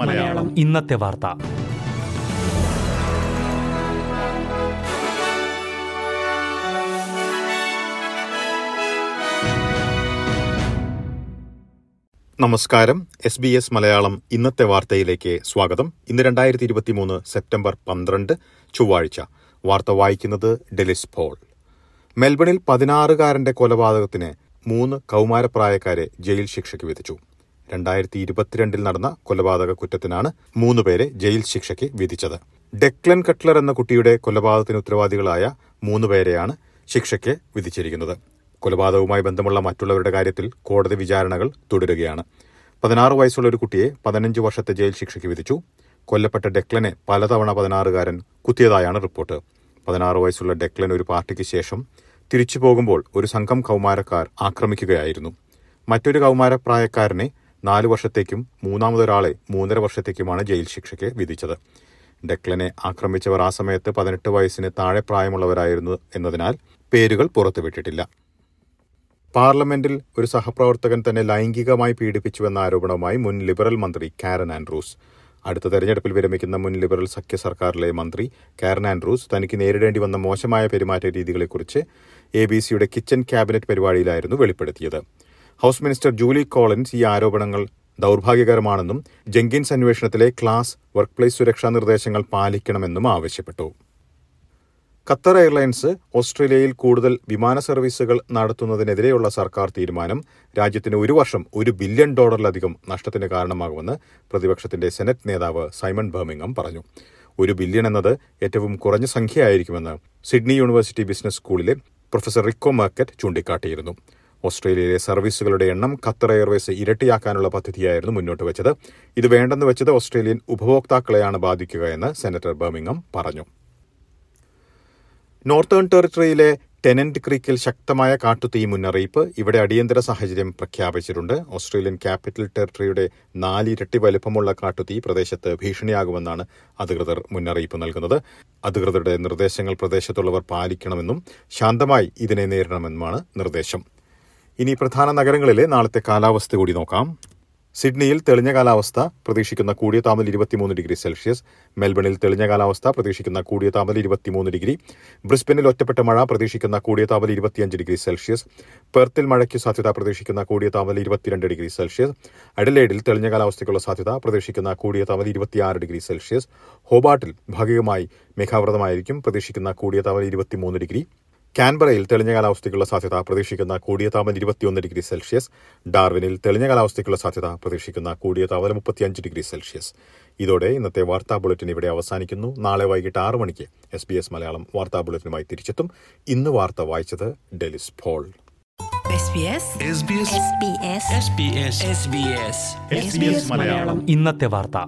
മലയാളം. ഇന്നത്തെ വാർത്ത. നമസ്കാരം. എസ് ബി എസ് മലയാളം ഇന്നത്തെ വാർത്തയിലേക്ക് സ്വാഗതം. ഇന്ന് രണ്ടായിരത്തി ഇരുപത്തി മൂന്ന് സെപ്റ്റംബർ പന്ത്രണ്ട് ചൊവ്വാഴ്ച. വാർത്ത വായിക്കുന്നത് ഡെലിസ് പോൾ. മെൽബണിൽ പതിനാറുകാരന്റെ കൊലപാതകത്തിന് മൂന്ന് കൌമാരപ്രായക്കാരെ ജയിൽ ശിക്ഷയ്ക്ക് വിധിച്ചു. രണ്ടായിരത്തി ഇരുപത്തിരണ്ടിൽ നടന്ന കൊലപാതക കുറ്റത്തിനാണ് മൂന്ന് പേരെ ജയിൽ ശിക്ഷയ്ക്ക് വിധിച്ചത്. ഡെക്ലൻ കട്ട്ലർ എന്ന കുട്ടിയുടെ കൊലപാതകത്തിന് ഉത്തരവാദികളായ മൂന്ന് പേരെയാണ് ശിക്ഷയ്ക്ക് വിധിച്ചിരിക്കുന്നത്. കൊലപാതകവുമായി ബന്ധമുള്ള മറ്റുള്ളവരുടെ കാര്യത്തിൽ കോടതി വിചാരണകൾ തുടരുകയാണ്. പതിനാറ് വയസ്സുള്ള ഒരു കുട്ടിയെ പതിനഞ്ച് വർഷത്തെ ജയിൽ ശിക്ഷയ്ക്ക് വിധിച്ചു. കൊല്ലപ്പെട്ട ഡെക്ലനെ പലതവണ പതിനാറുകാരൻ കുത്തിയതായാണ് റിപ്പോർട്ട്. പതിനാറ് വയസ്സുള്ള ഡെക്ലൻ ഒരു പാർട്ടിക്ക് ശേഷം തിരിച്ചു പോകുമ്പോൾ ഒരു സംഘം കൗമാരക്കാർ ആക്രമിക്കുകയായിരുന്നു. മറ്റൊരു കൗമാരപ്രായക്കാരനെ നാല് വർഷത്തേക്കും മൂന്നാമതൊരാളെ മൂന്നര വർഷത്തേക്കുമാണ് ജയിൽ ശിക്ഷയ്ക്ക് വിധിച്ചത്. ഡെക്ലനെ ആക്രമിച്ചവർ ആ സമയത്ത് പതിനെട്ട് വയസ്സിന് താഴെ പ്രായമുള്ളവരായിരുന്നു എന്നതിനാൽ പേരുകൾ പുറത്തുവിട്ടിട്ടില്ല. പാർലമെന്റിൽ ഒരു സഹപ്രവർത്തകൻ തന്നെ ലൈംഗികമായി പീഡിപ്പിച്ചുവെന്ന ആരോപണവുമായി മുൻ ലിബറൽ മന്ത്രി കാരൻ ആൻഡ്രൂസ്. അടുത്ത തെരഞ്ഞെടുപ്പിൽ വിരമിക്കുന്ന മുൻ ലിബറൽ സഖ്യ സർക്കാരിലെ മന്ത്രി കാരൻ ആൻഡ്രൂസ് തനിക്ക് നേരിടേണ്ടി വന്ന മോശമായ പെരുമാറ്റ രീതികളെക്കുറിച്ച് എ ബി സിയുടെ കിച്ചൺ ക്യാബിനറ്റ് പരിപാടിയിലായിരുന്നു വെളിപ്പെടുത്തിയത്. ഹൌസ് മിനിസ്റ്റർ ജൂലി കോളിൻസ് ഈ ആരോപണങ്ങൾ ദൌർഭാഗ്യകരമാണെന്നും ജെങ്കിൻസ് അന്വേഷണത്തിലെ ക്ലാസ് വർക്ക് പ്ലേസ് സുരക്ഷാ നിർദ്ദേശങ്ങൾ പാലിക്കണമെന്നും ആവശ്യപ്പെട്ടു. ഖത്തർ എയർലൈൻസ് ഓസ്ട്രേലിയയിൽ കൂടുതൽ വിമാന സർവീസുകൾ നടത്തുന്നതിനെതിരെയുള്ള സർക്കാർ തീരുമാനം രാജ്യത്തിന് ഒരു വർഷം ഒരു ബില്യൺ ഡോളറിലധികം നഷ്ടത്തിന് കാരണമാകുമെന്ന് പ്രതിപക്ഷത്തിന്റെ സെനറ്റ് നേതാവ് സൈമൺ ബർമിംഗം പറഞ്ഞു. ഒരു ബില്യൺ എന്നത് ഏറ്റവും കുറഞ്ഞ സംഖ്യയായിരിക്കുമെന്ന് സിഡ്നി യൂണിവേഴ്സിറ്റി ബിസിനസ് സ്കൂളിലെ പ്രൊഫസർ റിക്കോ മാർക്കറ്റ് ചൂണ്ടിക്കാട്ടിയിരുന്നു. ഓസ്ട്രേലിയയിലെ സർവീസുകളുടെ എണ്ണം ഖത്തർ എയർവേസ് ഇരട്ടിയാക്കാനുള്ള പദ്ധതിയായിരുന്നു മുന്നോട്ട് വെച്ചത്. ഇത് വേണ്ടെന്ന് വെച്ചത് ഓസ്ട്രേലിയൻ ഉപഭോക്താക്കളെയാണ് ബാധിക്കുക എന്ന് സെനറ്റർ ബർമിംഗം പറഞ്ഞു. നോർത്തേൺ ടെറിട്ടറിയിലെ ടെനന്റ് ക്രീക്കിൽ ശക്തമായ കാട്ടുതീ മുന്നറിയിപ്പ് ഇവിടെ അടിയന്തര സാഹചര്യം പ്രഖ്യാപിച്ചിട്ടുണ്ട്. ഓസ്ട്രേലിയൻ ക്യാപിറ്റൽ ടെറിട്ടറിയുടെ നാലിരട്ടി വലുപ്പമുള്ള കാട്ടുതീ പ്രദേശത്ത് ഭീഷണിയാകുമെന്നാണ് അധികൃതർ മുന്നറിയിപ്പ് നൽകുന്നത്. അധികൃതരുടെ നിർദ്ദേശങ്ങൾ പ്രദേശത്തുള്ളവർ പാലിക്കണമെന്നും ശാന്തമായി ഇതിനെ നേരിടണമെന്നുമാണ് നിർദ്ദേശം. ഇനി പ്രധാന നഗരങ്ങളിലെ നാളത്തെ കാലാവസ്ഥ കൂടി നോക്കാം. സിഡ്നിയിൽ തെളിഞ്ഞ കാലാവസ്ഥ പ്രതീക്ഷിക്കുന്ന കൂടിയ താപനില ഇരുപത്തിമൂന്ന് ഡിഗ്രി സെൽഷ്യസ്. മെൽബണിൽ തെളിഞ്ഞ കാലാവസ്ഥ പ്രതീക്ഷിക്കുന്ന കൂടിയ താപനില ഇരുപത്തിമൂന്ന് ഡിഗ്രി. ബ്രിസ്ബനിൽ ഒറ്റപ്പെട്ട മഴ പ്രതീക്ഷിക്കുന്ന കൂടിയ താപനില ഇരുപത്തിയഞ്ച് ഡിഗ്രി സെൽഷ്യസ്. പെർത്തിൽ മഴയ്ക്ക് സാധ്യത പ്രതീക്ഷിക്കുന്ന കൂടിയ താപനില ഇരുപത്തിരണ്ട് ഡിഗ്രി സെൽഷ്യസ്. അഡലേഡിൽ തെളിഞ്ഞ കാലാവസ്ഥയ്ക്കുള്ള സാധ്യത പ്രതീക്ഷിക്കുന്ന കൂടിയ താപനില ഇരുപത്തിയാറ് ഡിഗ്രി സെൽഷ്യസ്. ഹോബാട്ടിൽ ഭാഗികമായി മേഘാവൃതമായിരിക്കും പ്രതീക്ഷിക്കുന്ന കൂടിയ താപനില ഇരുപത്തിമൂന്ന് ഡിഗ്രി. കാൻബറയിൽ തെളിഞ്ഞ കാലാവസ്ഥയ്ക്കുള്ള സാധ്യത പ്രതീക്ഷിക്കുന്ന കൂടിയ താപനില ഇരുപത്തിയൊന്ന് ഡിഗ്രി സെൽഷ്യസ്. ഡാർവിനിൽ തെളിഞ്ഞ കാലാവസ്ഥയ്ക്കുള്ള സാധ്യത പ്രതീക്ഷിക്കുന്ന കൂടിയ താപനില മുപ്പത്തിയഞ്ച് ഡിഗ്രി സെൽഷ്യസ്. ഇതോടെ ഇന്നത്തെ വാർത്താ ബുള്ളറ്റിൻ ഇവിടെ അവസാനിക്കുന്നു. നാളെ വൈകിട്ട് ആറ് മണിക്ക് എസ് ബി എസ് മലയാളം വാർത്താ ബുള്ളറ്റിനുമായി തിരിച്ചെത്തും. ഇന്ന് വാർത്ത വായിച്ചത് ഡെലിസ് ഫോൾ ഇന്നത്തെ വാർത്ത.